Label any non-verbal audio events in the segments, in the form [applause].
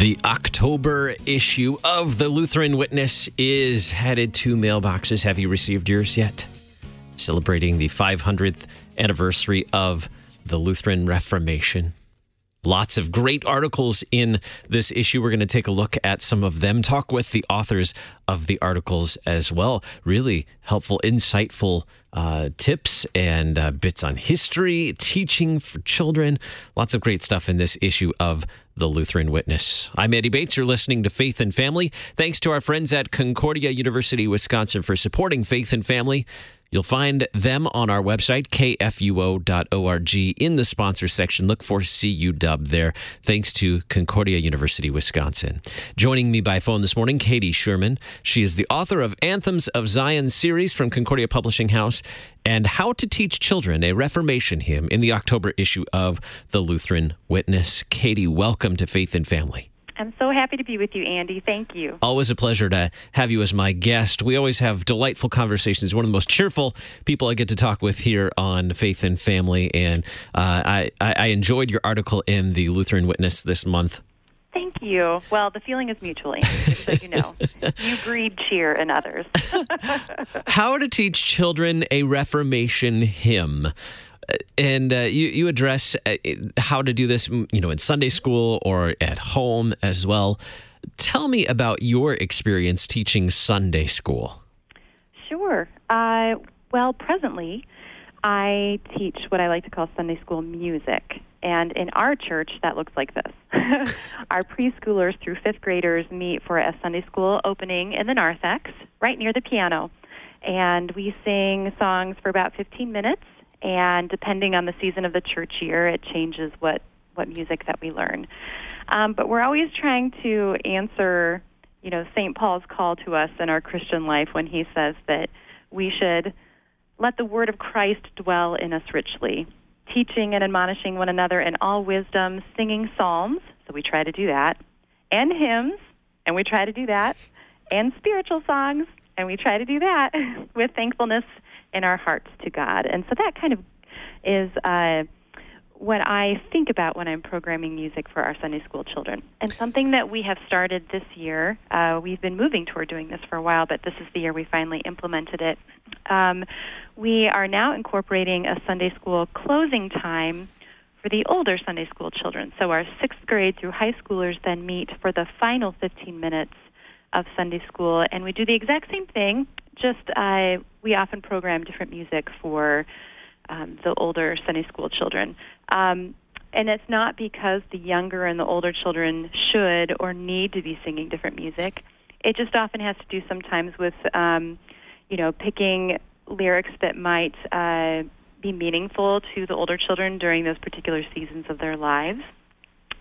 The October issue of the Lutheran Witness is headed to mailboxes. Have you received yours yet? Celebrating the 500th anniversary of the Lutheran Reformation. Lots of great articles in this issue. We're going to take a look at some of them, talk with the authors of the articles as well. Really helpful, insightful uh, tips and uh, bits on history, teaching for children. Lots of great stuff in this issue of the Lutheran Witness. I'm Andy Bates. You're listening to Faith and Family. Thanks to our friends at Concordia University, Wisconsin, for supporting Faith and Family. You'll find them on our website, kfuo.org, in the sponsor section. Look for CUW there. Thanks to Concordia University, Wisconsin. Joining me by phone this morning, Katie Schuermann. She is the author of Anthems of Zion series from Concordia Publishing House and How to Teach Children, a Reformation hymn in the October issue of the Lutheran Witness. Katie, welcome to Faith and Family. I'm so happy to be with you, Andy. Thank you. Always a pleasure to have you as my guest. We always have delightful conversations. One of the most cheerful people I get to talk with here on Faith and Family. And uh, I, I enjoyed your article in the Lutheran Witness this month. Thank you. Well, the feeling is mutually, Andy, so you know. [laughs] you breed cheer in others. [laughs] How to teach children a Reformation hymn and uh, you you address uh, how to do this, you know, in Sunday school or at home as well. Tell me about your experience teaching Sunday school. Sure. Uh, well, presently, I teach what I like to call Sunday school music. And in our church, that looks like this. [laughs] our preschoolers through fifth graders meet for a Sunday school opening in the narthex, right near the piano. And we sing songs for about 15 minutes and depending on the season of the church year, it changes what what music that we learn. Um, but we're always trying to answer, you know, St. Paul's call to us in our Christian life when he says that we should let the word of Christ dwell in us richly, teaching and admonishing one another in all wisdom, singing psalms. So we try to do that, and hymns, and we try to do that, and spiritual songs, and we try to do that [laughs] with thankfulness in our hearts to God. And so that kind of is uh, what I think about when I'm programming music for our Sunday school children. And something that we have started this year, uh, we've been moving toward doing this for a while, but this is the year we finally implemented it. Um, we are now incorporating a Sunday school closing time for the older Sunday school children. So our sixth grade through high schoolers then meet for the final 15 minutes of Sunday school, and we do the exact same thing just uh, we often program different music for um, the older Sunday school children. Um, and it's not because the younger and the older children should or need to be singing different music. It just often has to do sometimes with, um, you know, picking lyrics that might uh, be meaningful to the older children during those particular seasons of their lives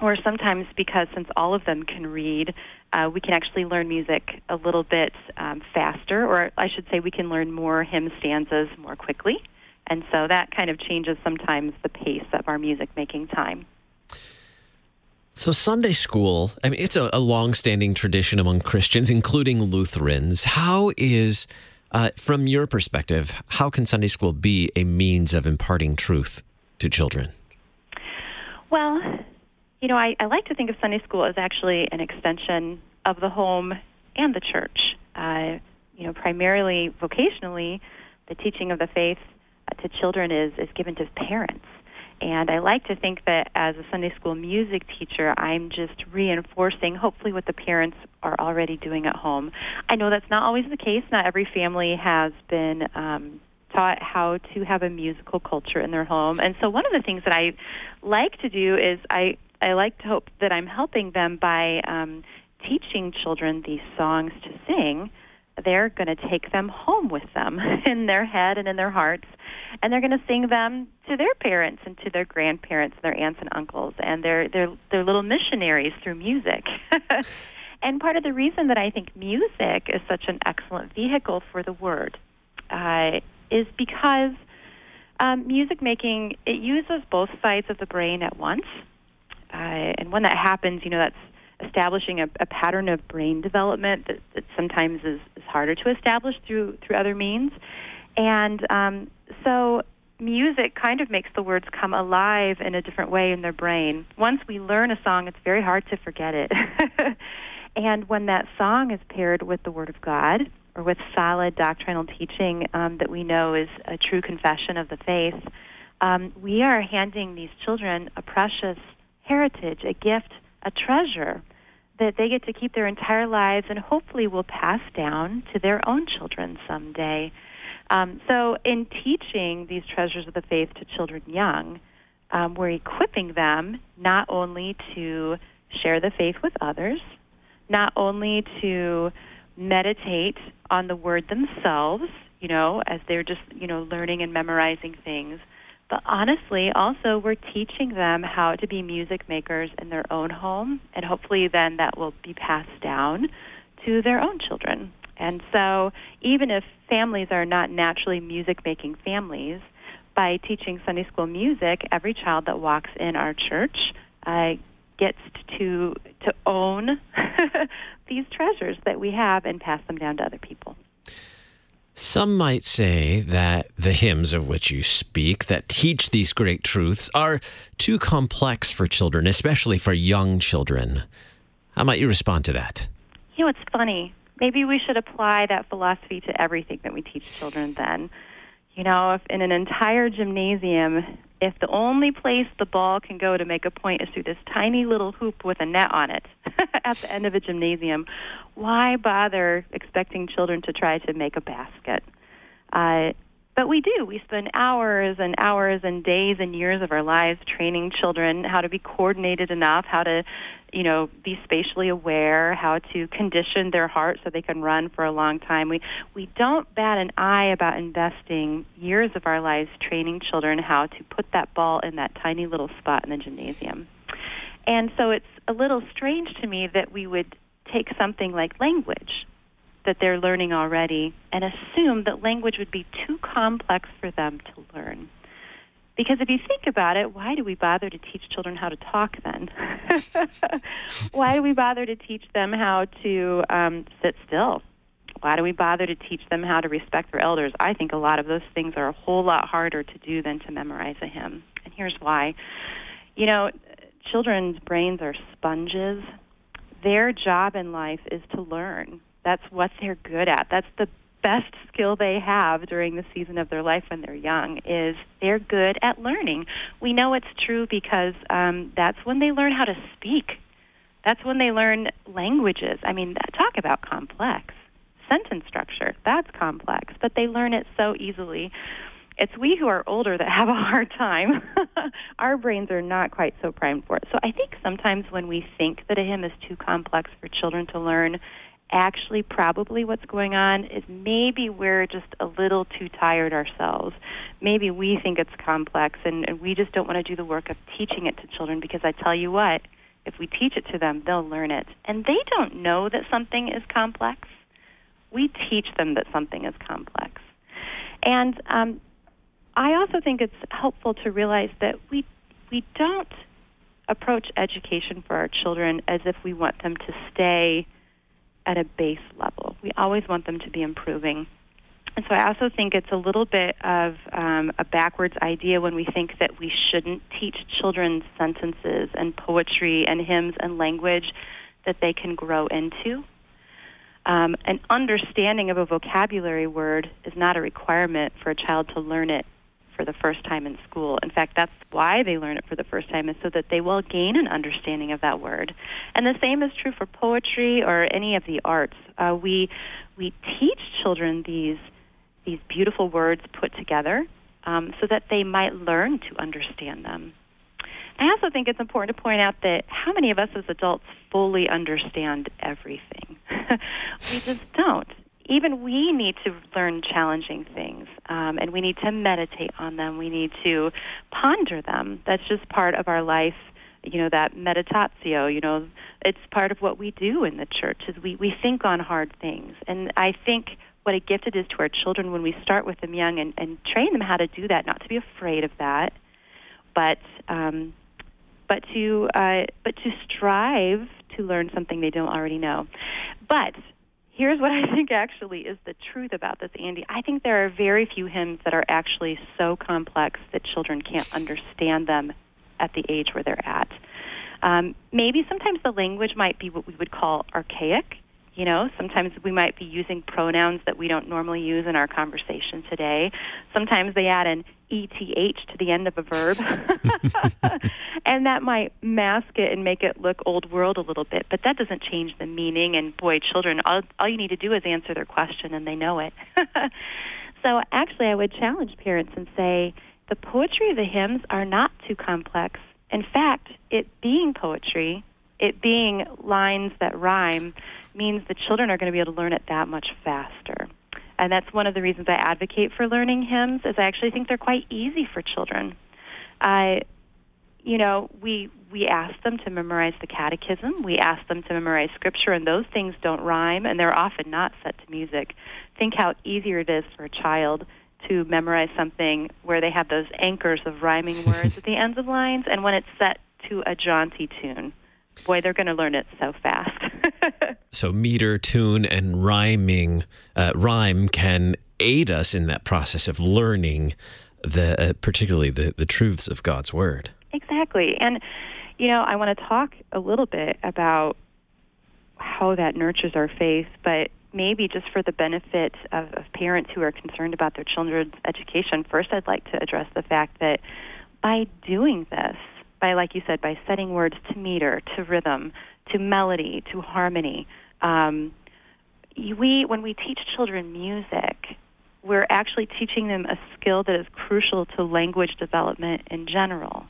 or sometimes because since all of them can read, uh, we can actually learn music a little bit um, faster, or I should say, we can learn more hymn stanzas more quickly. And so that kind of changes sometimes the pace of our music making time. So, Sunday school, I mean, it's a, a long standing tradition among Christians, including Lutherans. How is, uh, from your perspective, how can Sunday school be a means of imparting truth to children? Well, you know, I, I like to think of Sunday school as actually an extension of the home and the church. Uh, you know, primarily vocationally, the teaching of the faith uh, to children is, is given to parents. And I like to think that as a Sunday school music teacher, I'm just reinforcing hopefully what the parents are already doing at home. I know that's not always the case. Not every family has been um, taught how to have a musical culture in their home. And so one of the things that I like to do is I I like to hope that I'm helping them by um, teaching children these songs to sing. They're going to take them home with them [laughs] in their head and in their hearts, and they're going to sing them to their parents and to their grandparents, and their aunts and uncles, and they're they're they're little missionaries through music. [laughs] and part of the reason that I think music is such an excellent vehicle for the word uh, is because um, music making it uses both sides of the brain at once Uh, and when that happens, you know, that's establishing a, a pattern of brain development that, that sometimes is, is harder to establish through through other means. And um, so music kind of makes the words come alive in a different way in their brain. Once we learn a song, it's very hard to forget it. [laughs] and when that song is paired with the Word of God or with solid doctrinal teaching um, that we know is a true confession of the faith, um, we are handing these children a precious heritage, a gift, a treasure that they get to keep their entire lives and hopefully will pass down to their own children someday. Um, so, in teaching these treasures of the faith to children young, um, we're equipping them not only to share the faith with others, not only to meditate on the word themselves, you know, as they're just, you know, learning and memorizing things, but honestly, also, we're teaching them how to be music makers in their own home, and hopefully, then that will be passed down to their own children. And so, even if families are not naturally music making families, by teaching Sunday school music, every child that walks in our church uh, gets to to own [laughs] these treasures that we have and pass them down to other people. Some might say that the hymns of which you speak that teach these great truths are too complex for children, especially for young children. How might you respond to that? You know, it's funny. Maybe we should apply that philosophy to everything that we teach children then. You know, if in an entire gymnasium, if the only place the ball can go to make a point is through this tiny little hoop with a net on it [laughs] at the end of a gymnasium, why bother expecting children to try to make a basket? Uh, but we do. We spend hours and hours and days and years of our lives training children how to be coordinated enough, how to, you know, be spatially aware, how to condition their heart so they can run for a long time. We we don't bat an eye about investing years of our lives training children how to put that ball in that tiny little spot in the gymnasium. And so it's a little strange to me that we would take something like language that they're learning already and assume that language would be too complex for them to learn. Because if you think about it, why do we bother to teach children how to talk then? [laughs] why do we bother to teach them how to um, sit still? Why do we bother to teach them how to respect their elders? I think a lot of those things are a whole lot harder to do than to memorize a hymn. And here's why. You know, children's brains are sponges. Their job in life is to learn. That's what they're good at. That's the best skill they have during the season of their life when they're young is they're good at learning. We know it's true because um, that's when they learn how to speak. That's when they learn languages. I mean, talk about complex sentence structure. That's complex, but they learn it so easily. It's we who are older that have a hard time. [laughs] Our brains are not quite so primed for it. So I think sometimes when we think that a hymn is too complex for children to learn, actually probably what's going on is maybe we're just a little too tired ourselves. Maybe we think it's complex and, and we just don't want to do the work of teaching it to children because I tell you what, if we teach it to them, they'll learn it. And they don't know that something is complex. We teach them that something is complex. And um, I also think it's helpful to realize that we we don't approach education for our children as if we want them to stay at a base level. We always want them to be improving. And so I also think it's a little bit of um, a backwards idea when we think that we shouldn't teach children sentences and poetry and hymns and language that they can grow into. Um, an understanding of a vocabulary word is not a requirement for a child to learn it for the first time in school. In fact, that's why they learn it for the first time, is so that they will gain an understanding of that word. And the same is true for poetry or any of the arts. Uh, we we teach children these these beautiful words put together um, so that they might learn to understand them. I also think it's important to point out that how many of us as adults fully understand everything? [laughs] we just don't even we need to learn challenging things um, and we need to meditate on them. We need to ponder them. That's just part of our life you know that meditatio you know. It's part of what we do in the church is we we think on hard things. And i think what a gift it is to our children when we start with them young and, and train them how to do that not to be afraid of that but um, but to uh, but to strive to learn something they don't already know. But here's what I [laughs] think actually is the truth about this, Andy. I think there are very few hymns that are actually so complex that children can't understand them at the age where they're at. Um, maybe sometimes the language might be what we would call archaic. You know, sometimes we might be using pronouns that we don't normally use in our conversation today. Sometimes they add an ETH to the end of a verb. [laughs] and that might mask it and make it look old world a little bit, but that doesn't change the meaning. And boy, children, all, all you need to do is answer their question and they know it. [laughs] so actually, I would challenge parents and say the poetry of the hymns are not too complex. In fact, it being poetry, it being lines that rhyme, means the children are going to be able to learn it that much faster. And that's one of the reasons I advocate for learning hymns is I actually think they're quite easy for children. I you know, we we ask them to memorize the catechism, we ask them to memorize scripture and those things don't rhyme and they're often not set to music. Think how easier it is for a child to memorize something where they have those anchors of rhyming words [laughs] at the ends of lines and when it's set to a jaunty tune boy, they're going to learn it so fast. [laughs] so meter, tune, and rhyming uh, rhyme can aid us in that process of learning the uh, particularly the, the truths of God's word. Exactly, and you know I want to talk a little bit about how that nurtures our faith, but maybe just for the benefit of, of parents who are concerned about their children's education, first I'd like to address the fact that by doing this, by, like you said, by setting words to meter, to rhythm, to melody, to harmony. Um, we, when we teach children music, we're actually teaching them a skill that is crucial to language development in general.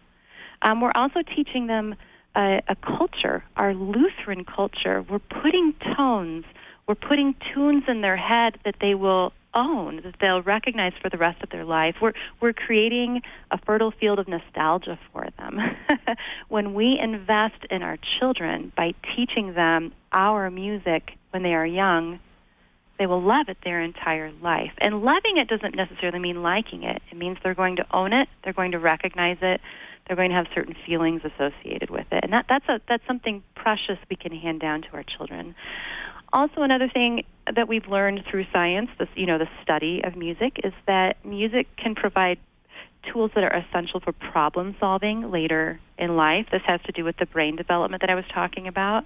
Um, we're also teaching them a, a culture, our Lutheran culture. We're putting tones, we're putting tunes in their head that they will own, that they'll recognize for the rest of their life. We're, we're creating a fertile field of nostalgia for them. [laughs] when we invest in our children by teaching them our music when they are young, they will love it their entire life. And loving it doesn't necessarily mean liking it. It means they're going to own it, they're going to recognize it, they're going to have certain feelings associated with it. And that, that's a that's something precious we can hand down to our children. Also, another thing that we've learned through science, this you know, the study of music, is that music can provide tools that are essential for problem solving later in life. This has to do with the brain development that I was talking about.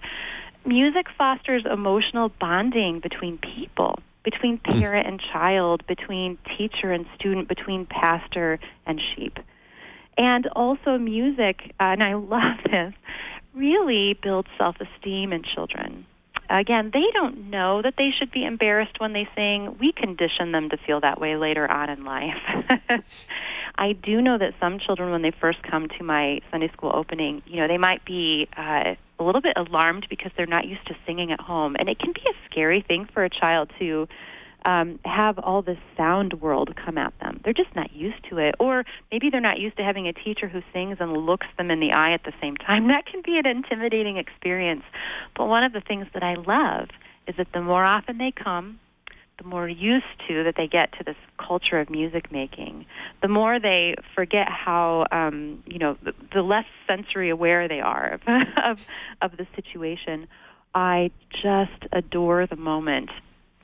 Music fosters emotional bonding between people, between hmm. parent and child, between teacher and student, between pastor and sheep. And also, music, uh, and I [laughs] love this, really builds self esteem in children. Again, they don't know that they should be embarrassed when they sing. We condition them to feel that way later on in life. [laughs] I do know that some children, when they first come to my Sunday school opening, you know, they might be uh, a little bit alarmed because they're not used to singing at home, and it can be a scary thing for a child to um, have all this sound world come at them. They're just not used to it. Or maybe they're not used to having a teacher who sings and looks them in the eye at the same time. [laughs] That can be an intimidating experience. But one of the things that I love is that the more often they come, the more used to that they get to this culture of music making, the more they forget how um, you know the, the less sensory aware they are of, [laughs] of of the situation. I just adore the moment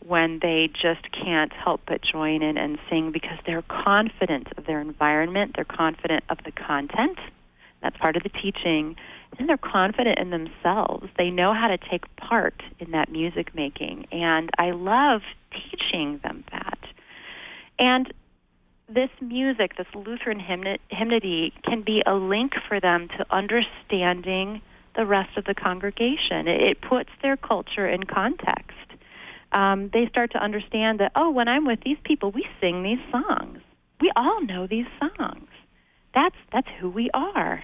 when they just can't help but join in and sing because they're confident of their environment, they're confident of the content. That's part of the teaching. And they're confident in themselves. They know how to take part in that music making. And I love teaching them that. And this music, this Lutheran hymnody, can be a link for them to understanding the rest of the congregation. It puts their culture in context um, they start to understand that, oh, when I'm with these people, we sing these songs. We all know these songs. That's, that's who we are.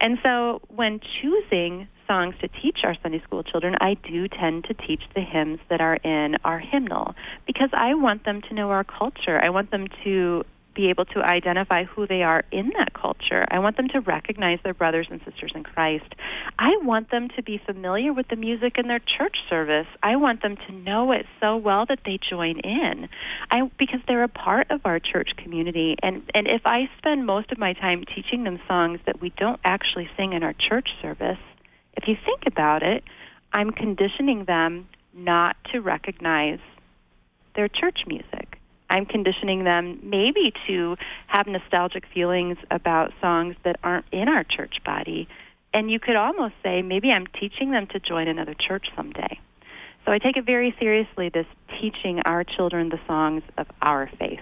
And so when choosing songs to teach our Sunday school children, I do tend to teach the hymns that are in our hymnal because I want them to know our culture. I want them to be able to identify who they are in that culture. I want them to recognize their brothers and sisters in Christ. I want them to be familiar with the music in their church service. I want them to know it so well that they join in. I because they're a part of our church community and and if I spend most of my time teaching them songs that we don't actually sing in our church service, if you think about it, I'm conditioning them not to recognize their church music. I'm conditioning them maybe to have nostalgic feelings about songs that aren't in our church body. And you could almost say maybe I'm teaching them to join another church someday. So I take it very seriously, this teaching our children the songs of our faith.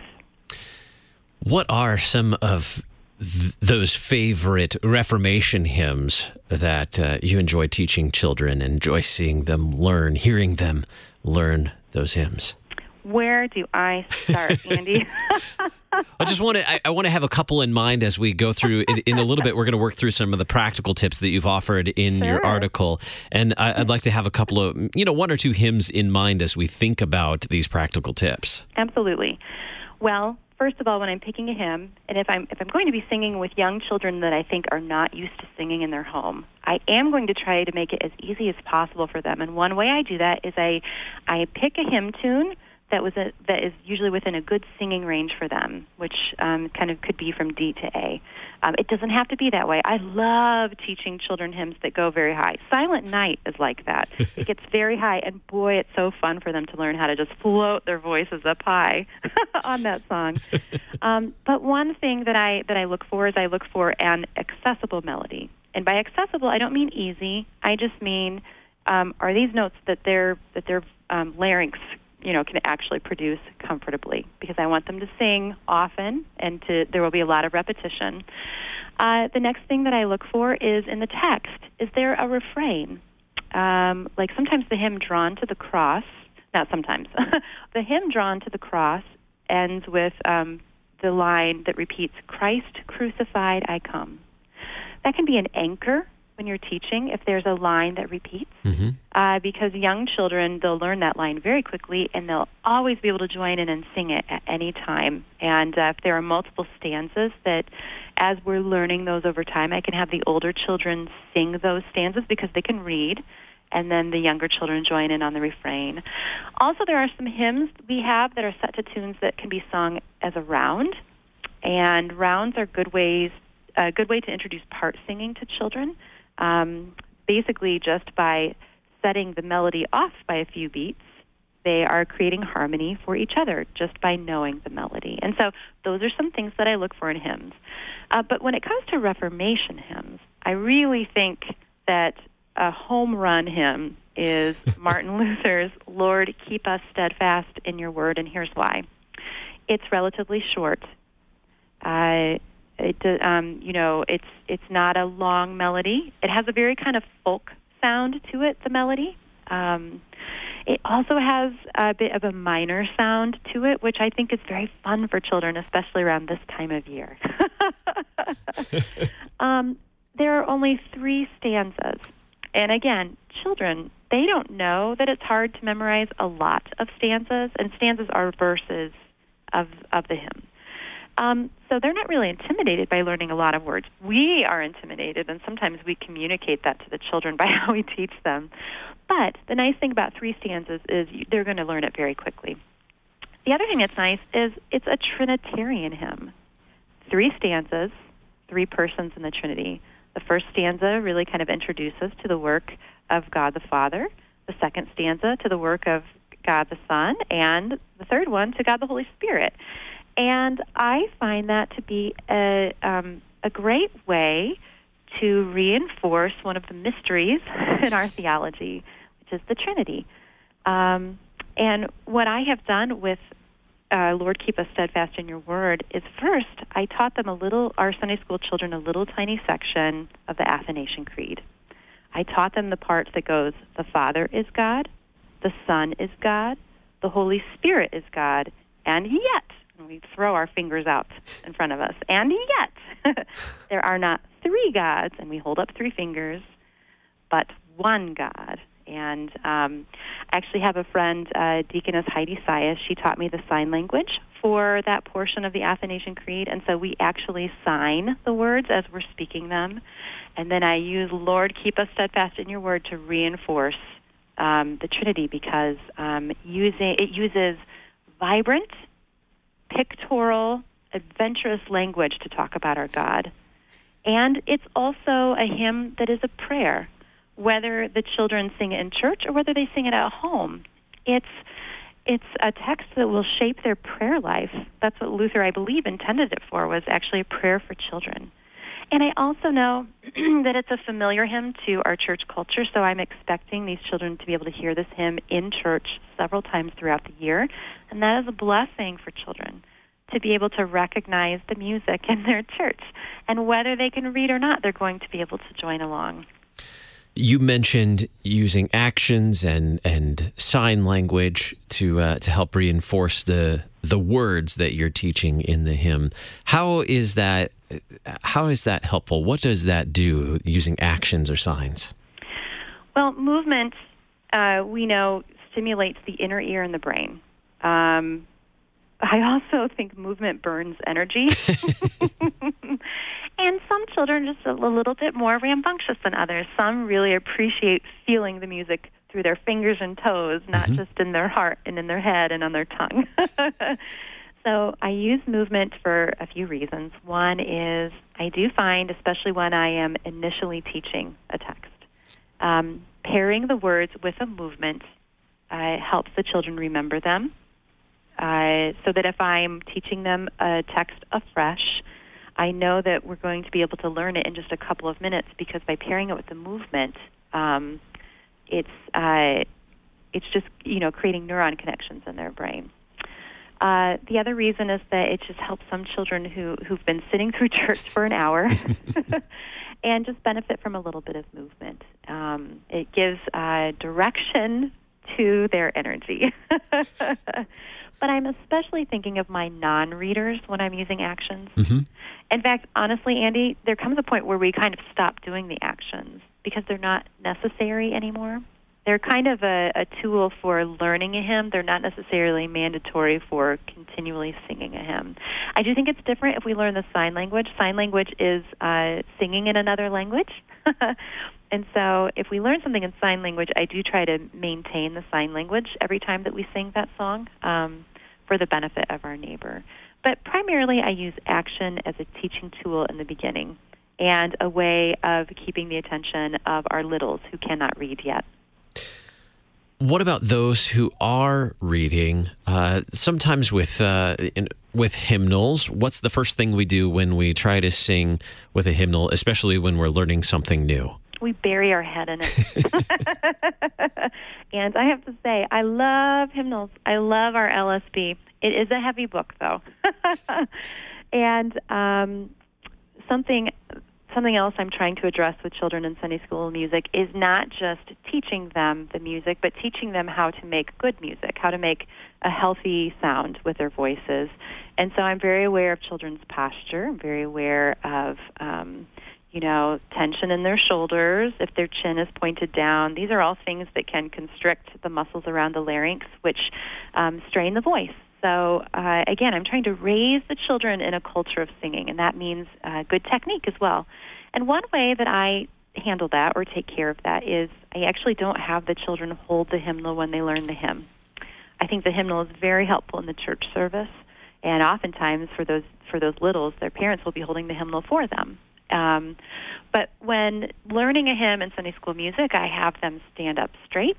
What are some of th- those favorite Reformation hymns that uh, you enjoy teaching children, enjoy seeing them learn, hearing them learn those hymns? Where do I start, [laughs] Andy? I just want to. I, I, want to have a couple in mind as we go through. In, in a little bit, we're going to work through some of the practical tips that you've offered in sure. your article, and I, would like to have a couple of, you know, one or two hymns in mind as we think about these practical tips. Absolutely. Well, first of all, when I'm picking a hymn, and if I'm if I'm going to be singing with young children that I think are not used to singing in their home, I am going to try to make it as easy as possible for them. And one way I do that is I I pick a hymn tune that was a, that is usually within a good singing range for them, which um, kind of could be from D to A. Um, it doesn't have to be that way. I love teaching children hymns that go very high. Silent Night is like that. it gets very high, and boy, it's so fun for them to learn how to just float their voices up high [laughs] on that song. Um, but one thing that I that I look for is I look for an accessible melody, and by accessible, I don't mean easy. I just mean um, are these notes that their that their um, larynx you know can actually produce comfortably because I want them to sing often and to there will be a lot of repetition. Uh, the next thing that I look for is in the text. Is there a refrain? Um, like sometimes the hymn drawn to the cross, not sometimes, [laughs] the hymn drawn to the cross ends with um, the line that repeats, Christ crucified, I come. That can be an anchor when you're teaching if there's a line that repeats, mm-hmm. uh, because young children they'll learn that line very quickly and they'll always be able to join in and sing it at any time. And uh, if there are multiple stanzas that, as we're learning those over time, I can have the older children sing those stanzas because they can read. And then the younger children join in on the refrain. Also, there are some hymns we have that are set to tunes that can be sung as a round, and rounds are good ways a good way to introduce part singing to children um, basically just by setting the melody off by a few beats, they are creating harmony for each other just by knowing the melody. And so those are some things that I look for in hymns. Uh, but when it comes to Reformation hymns, I really think that a home run hymn is [laughs] Martin Luther's Lord, Keep Us Steadfast in Your Word, and here's why. It's relatively short. Uh, it, um, you know, it's it's not a long melody. It has a very kind of folk sound to it. The melody. Um, it also has a bit of a minor sound to it, which I think is very fun for children, especially around this time of year. [laughs] [laughs] um, there are only three stanzas. And again, children, they don't know that it's hard to memorize a lot of stanzas, and stanzas are verses of, of the hymn. Um, so they're not really intimidated by learning a lot of words. We are intimidated, and sometimes we communicate that to the children [laughs] by how we teach them. But the nice thing about three stanzas is they're going to learn it very quickly. The other thing that's nice is it's a Trinitarian hymn. Three stanzas, three persons in the Trinity. The first stanza really kind of introduces to the work of God the Father. The second stanza to the work of God the Son, and the third one to God the Holy Spirit. And I find that to be a, um, a great way to reinforce one of the mysteries [laughs] in our theology, which is the Trinity. Um, and what I have done with uh, Lord, keep us steadfast in your word is first, I taught them a little, our Sunday school children, a little tiny section of the Athanasian Creed. I taught them the part that goes, the Father is God, the Son is God, the Holy Spirit is God, and yet and we throw our fingers out in front of us. And yet, [laughs] there are not three gods, and we hold up three fingers, but one God. And um, I actually have a friend, uh, Deaconess Heidi Sias. She taught me the sign language for that portion of the Athanasian Creed, and so we actually sign the words as we're speaking them. And then I use Lord, keep us steadfast in your word to reinforce um, the Trinity because um, using it uses vibrant, pictorial, adventurous language to talk about our God. And it's also a hymn that is a prayer, whether the children sing it in church or whether they sing it at home. It's it's a text that will shape their prayer life. That's what Luther, I believe, intended it for, was actually a prayer for children. And I also know [clears throat] that it's a familiar hymn to our church culture, so I'm expecting these children to be able to hear this hymn in church several times throughout the year. And that is a blessing for children to be able to recognize the music in their [laughs] church. And whether they can read or not, they're going to be able to join along. You mentioned using actions and and sign language to uh, to help reinforce the the words that you're teaching in the hymn. How is that? How is that helpful? What does that do using actions or signs? Well, movement uh, we know stimulates the inner ear and the brain. Um, I also think movement burns energy. [laughs] [laughs] [laughs] and some children are just a little bit more rambunctious than others. Some really appreciate feeling the music through their fingers and toes, not mm-hmm. just in their heart and in their head and on their tongue. [laughs] so I use movement for a few reasons. One is I do find, especially when I am initially teaching a text, um, pairing the words with a movement uh, helps the children remember them uh, so that if I'm teaching them a text afresh, I know that we're going to be able to learn it in just a couple of minutes because by pairing it with the movement, um, it's uh, it's just you know creating neuron connections in their brain. Uh, the other reason is that it just helps some children who who've been sitting through [laughs] church for an hour [laughs] [laughs] and just benefit from a little bit of movement. Um, it gives uh, direction to their energy. But I'm especially thinking of my non readers when I'm using actions. Mm-hmm. In fact, honestly, Andy, there comes a point where we kind of stop doing the actions because they're not necessary anymore. They're kind of a, a tool for learning a hymn. They're not necessarily mandatory for continually singing a hymn. I do think it's different if we learn the sign language. Sign language is uh, singing in another language. [laughs] And so, if we learn something in sign language, I do try to maintain the sign language every time that we sing that song um, for the benefit of our neighbor. But primarily, I use action as a teaching tool in the beginning and a way of keeping the attention of our littles who cannot read yet. What about those who are reading? Uh, sometimes with uh, in, with hymnals, what's the first thing we do when we try to sing with a hymnal, especially when we're learning something new? we bury our head in it. [laughs] and I have to say, I love hymnals. I love our LSB. It is a heavy book, though. [laughs] and um, something something else I'm trying to address with children in Sunday school music is not just teaching them the music, but teaching them how to make good music, how to make a healthy sound with their voices. And so I'm very aware of children's posture. I'm very aware of um, you know, tension in their shoulders, if their chin is pointed down. These are all things that can constrict the muscles around the larynx, which um, strain the voice. So, uh, again, I'm trying to raise the children in a culture of singing, and that means uh, good technique as well. And one way that I handle that or take care of that is I actually don't have the children hold the hymnal when they learn the hymn. I think the hymnal is very helpful in the church service, and oftentimes for those for those littles, their parents will be holding the hymnal for them. Um, but when learning a hymn in Sunday school music, I have them stand up straight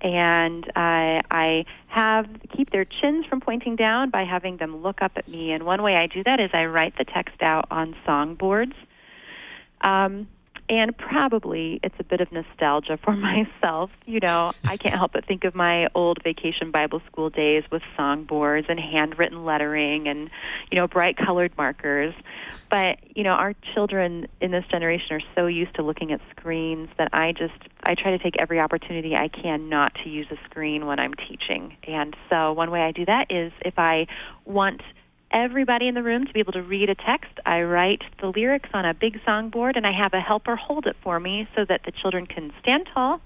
and I, I have keep their chins from pointing down by having them look up at me. And one way I do that is I write the text out on song boards. Um, and probably it's a bit of nostalgia for [laughs] myself. You know, I can't help but think of my old vacation Bible school days with songboards and handwritten lettering and, you know, bright colored markers. But, you know, our children in this generation are so used to looking at screens that I just I try to take every opportunity I can not to use a screen when I'm teaching. And so one way I do that is if I want everybody in the room to be able to read a text. I write the lyrics on a big songboard and I have a helper hold it for me so that the children can stand tall,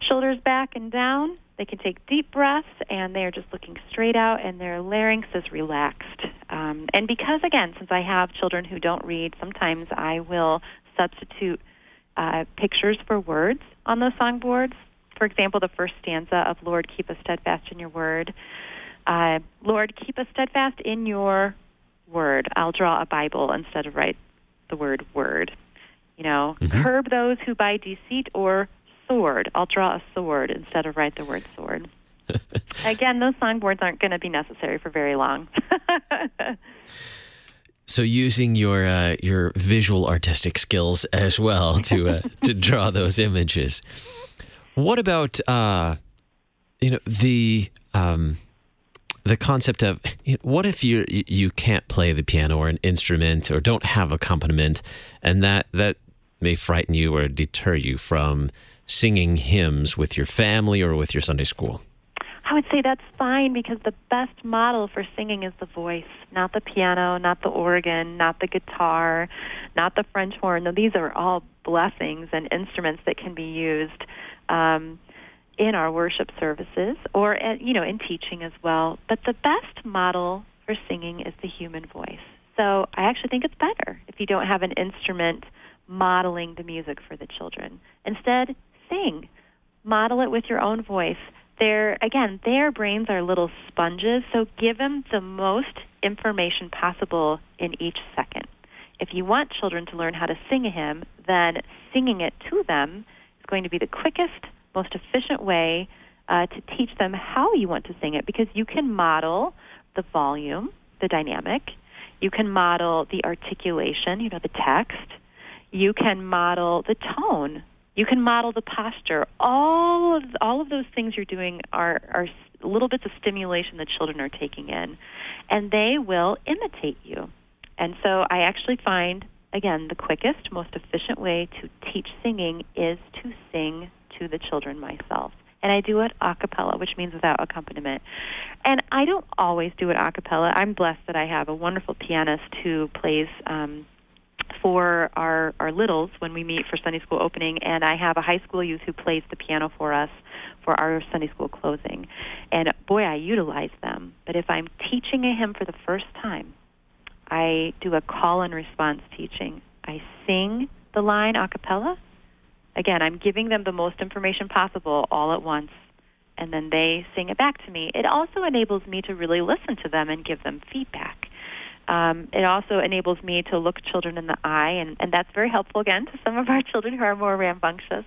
shoulders back and down. They can take deep breaths and they are just looking straight out and their larynx is relaxed. Um, and because, again, since I have children who don't read, sometimes I will substitute uh, pictures for words on those songboards. For example, the first stanza of Lord, keep us steadfast in your word. Uh, Lord, keep us steadfast in your word. I'll draw a Bible instead of write the word word. You know, Mhm. curb those who by deceit or sword. I'll draw a sword instead of write the word sword. [laughs] Again, those songboards aren't going to be necessary for very long. [laughs] So using your uh, your visual artistic skills as well to uh, [laughs] to draw those images. What about uh, you know the um, the concept of what if you you can't play the piano or an instrument or don't have accompaniment, and that that may frighten you or deter you from singing hymns with your family or with your Sunday school. I would say that's fine because the best model for singing is the voice, not the piano, not the organ, not the guitar, not the French horn. Now, these are all blessings and instruments that can be used um, in our worship services or, uh, you know, in teaching as well. But the best model for singing is the human voice. So I actually think it's better if you don't have an instrument modeling the music for the children. Instead, sing. Model it with your own voice their again their brains are little sponges so give them the most information possible in each second if you want children to learn how to sing a hymn then singing it to them is going to be the quickest most efficient way uh, to teach them how you want to sing it because you can model the volume the dynamic you can model the articulation you know the text you can model the tone you can model the posture. All of all of those things you're doing are are little bits of stimulation that children are taking in, and they will imitate you. And so I actually find again the quickest, most efficient way to teach singing is to sing to the children myself. And I do it a cappella, which means without accompaniment. And I don't always do it a cappella. I'm blessed that I have a wonderful pianist who plays um, for our our littles when we meet for Sunday school opening, and I have a high school youth who plays the piano for us for our Sunday school closing. And boy, I utilize them. But if I'm teaching a hymn for the first time, I do a call and response teaching. I sing the line a cappella. Again, I'm giving them the most information possible all at once, and then they sing it back to me. It also enables me to really listen to them and give them feedback. Um, it also enables me to look children in the eye, and, and that's very helpful again to some of our [laughs] children who are more rambunctious.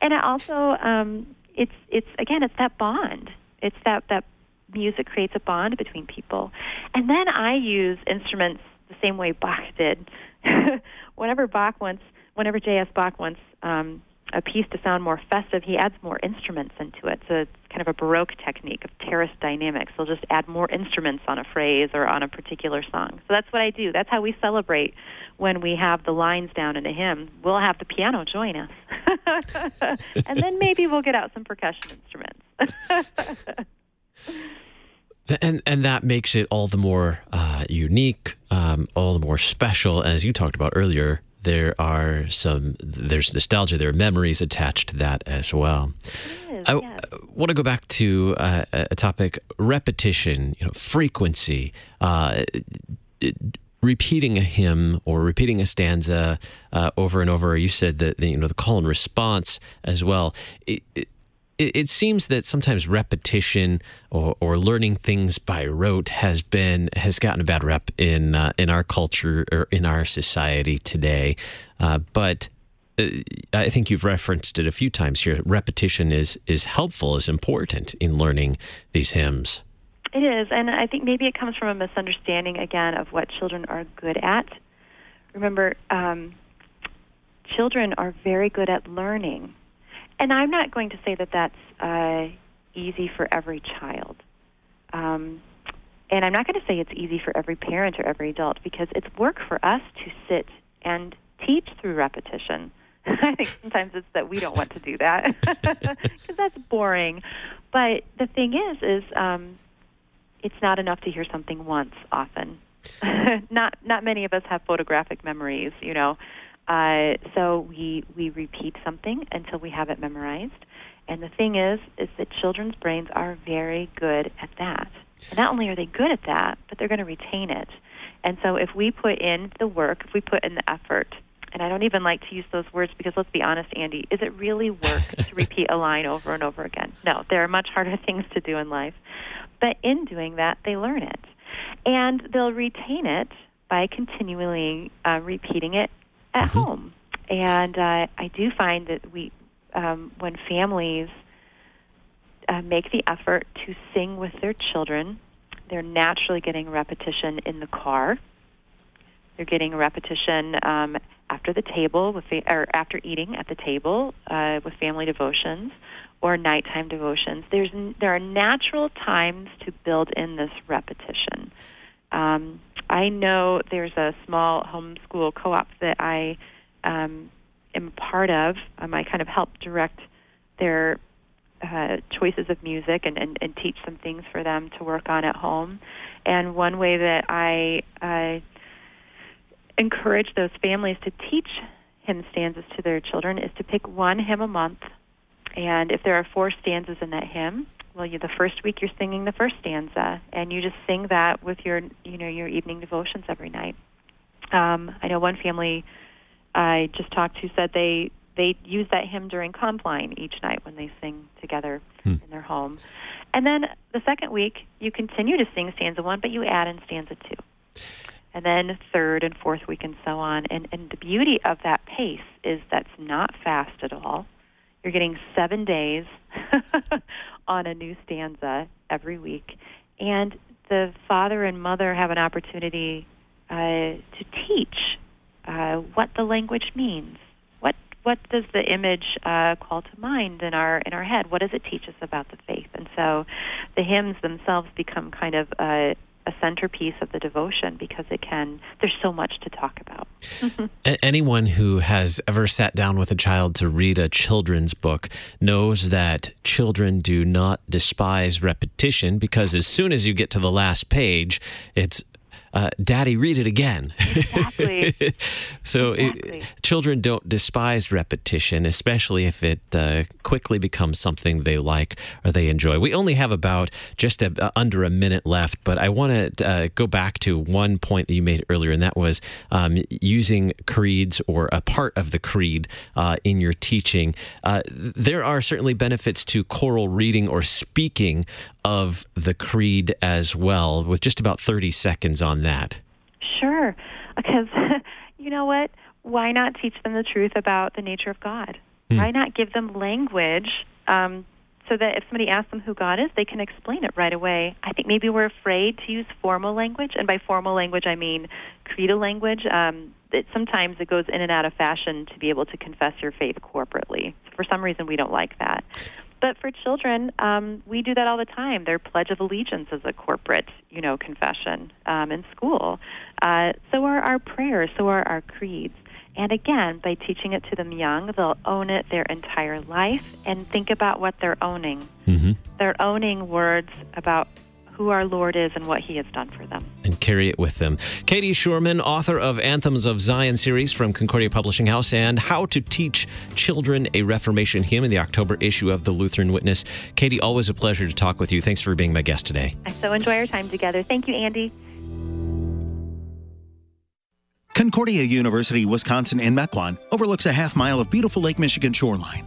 And it also, um, it's it's again, it's that bond. It's that that music creates a bond between people. And then I use instruments the same way Bach did. [laughs] whenever Bach wants, whenever J.S. Bach wants um, a piece to sound more festive, he adds more instruments into it. So it's kind of a Baroque technique of terrace dynamics. He'll just add more instruments on a phrase or on a particular song. So that's what I do. That's how we celebrate when we have the lines down in a hymn. We'll have the piano join us. [laughs] and then maybe we'll get out some percussion instruments. [laughs] And and that makes it all the more uh, unique, um, all the more special. As you talked about earlier, there are some there's nostalgia, there are memories attached to that as well. Is, I want to go back to uh, a topic: repetition, you know, frequency. Uh, repeating a hymn or repeating a stanza uh, over and over. You said that you know the call and response as well. It, it, it seems that sometimes repetition or, or learning things by rote has been has gotten a bad rep in uh, in our culture or in our society today. Uh, but uh, I think you've referenced it a few times here. Repetition is is helpful, is important in learning these hymns. It is, and I think maybe it comes from a misunderstanding again of what children are good at. Remember, um, children are very good at learning, and I'm not going to say that that's uh, easy for every child. Um, and I'm not going to say it's easy for every parent or every adult because it's work for us to sit and teach through repetition. [laughs] I think sometimes it's that we don't want to do that [laughs] because that's boring. But the thing is, is um, it's not enough to hear something once. Often, [laughs] not not many of us have photographic memories. You know, Uh, so we we repeat something until we have it memorized. And the thing is, is that children's brains are very good at that. And not only are they good at that, but they're going to retain it. And so if we put in the work, if we put in the effort, and I don't even like to use those words because let's be honest, Andy, is it really work [laughs] to repeat a line over and over again? No, there are much harder [laughs] things to do in life. But in doing that, they learn it. And they'll retain it by continually uh, repeating it at mm-hmm. home. And uh, I do find that we, um, when families uh, make the effort to sing with their children, they're naturally getting repetition in the car. They're getting repetition um, after the table, with the, or after eating at the table uh, with family devotions or nighttime devotions. There's there are natural times to build in this repetition. Um, I know there's a small homeschool co-op that I um, am part of. Um, I kind of help direct their uh, choices of music and, and, and teach some things for them to work on at home. And one way that I uh, encourage those families to teach hymn stanzas to their children is to pick one hymn a month. And if there are four stanzas in that hymn, well, you, the first week you're singing the first stanza, and you just sing that with your, you know, your evening devotions every night. Um, I know one family I just talked to said they they use that hymn during compline each night when they sing together hmm. in their home. And then the second week, you continue to sing stanza one, but you add in stanza two and then third and fourth week and so on. And, and the beauty of that pace is that's not fast at all. You're getting seven days [laughs] on a new stanza every week. And the father and mother have an opportunity uh, to teach uh, what the language means. What what does the image uh, call to mind in our in our head? What does it teach us about the faith? And so, the hymns themselves become kind of a, a centerpiece of the devotion because it can there's so much to talk about. [laughs] Anyone who has ever sat down with a child to read a children's book knows that children do not despise repetition because as soon as you get to the last page it's uh, Daddy, read it again. Exactly. [laughs] so exactly. It, children don't despise repetition, especially if it uh, quickly becomes something they like or they enjoy. We only have about just a, uh, under a minute left, but I want to uh, go back to one point that you made earlier, and that was um, using creeds or a part of the creed uh, in your teaching. Uh, there are certainly benefits to choral reading or speaking of the creed as well, with just about 30 seconds on that. Sure, because [laughs] you know what? Why not teach them the truth about the nature of God? Hmm. Why not give them language um, so that if somebody asks them who God is, they can explain it right away? I think maybe we're afraid to use formal language, and by formal language, I mean creedal language. Um, it, sometimes it goes in and out of fashion to be able to confess your faith corporately. For some reason, we don't like that. But for children, um, we do that all the time. Their Pledge of Allegiance is a corporate, you know, confession um, in school. Uh, so are our prayers. So are our creeds. And again, by teaching it to them young, they'll own it their entire life and think about what they're owning. Mm-hmm. They're owning words about who our Lord is and what He has done for them. And carry it with them. Katie Schuermann, author of Anthems of Zion series from Concordia Publishing House and How to Teach Children a Reformation Hymn in the October issue of the Lutheran Witness. Katie, always a pleasure to talk with you. Thanks for being my guest today. I so enjoy our time together. Thank you, Andy. Concordia University, Wisconsin in Mequon overlooks a half mile of beautiful Lake Michigan shoreline.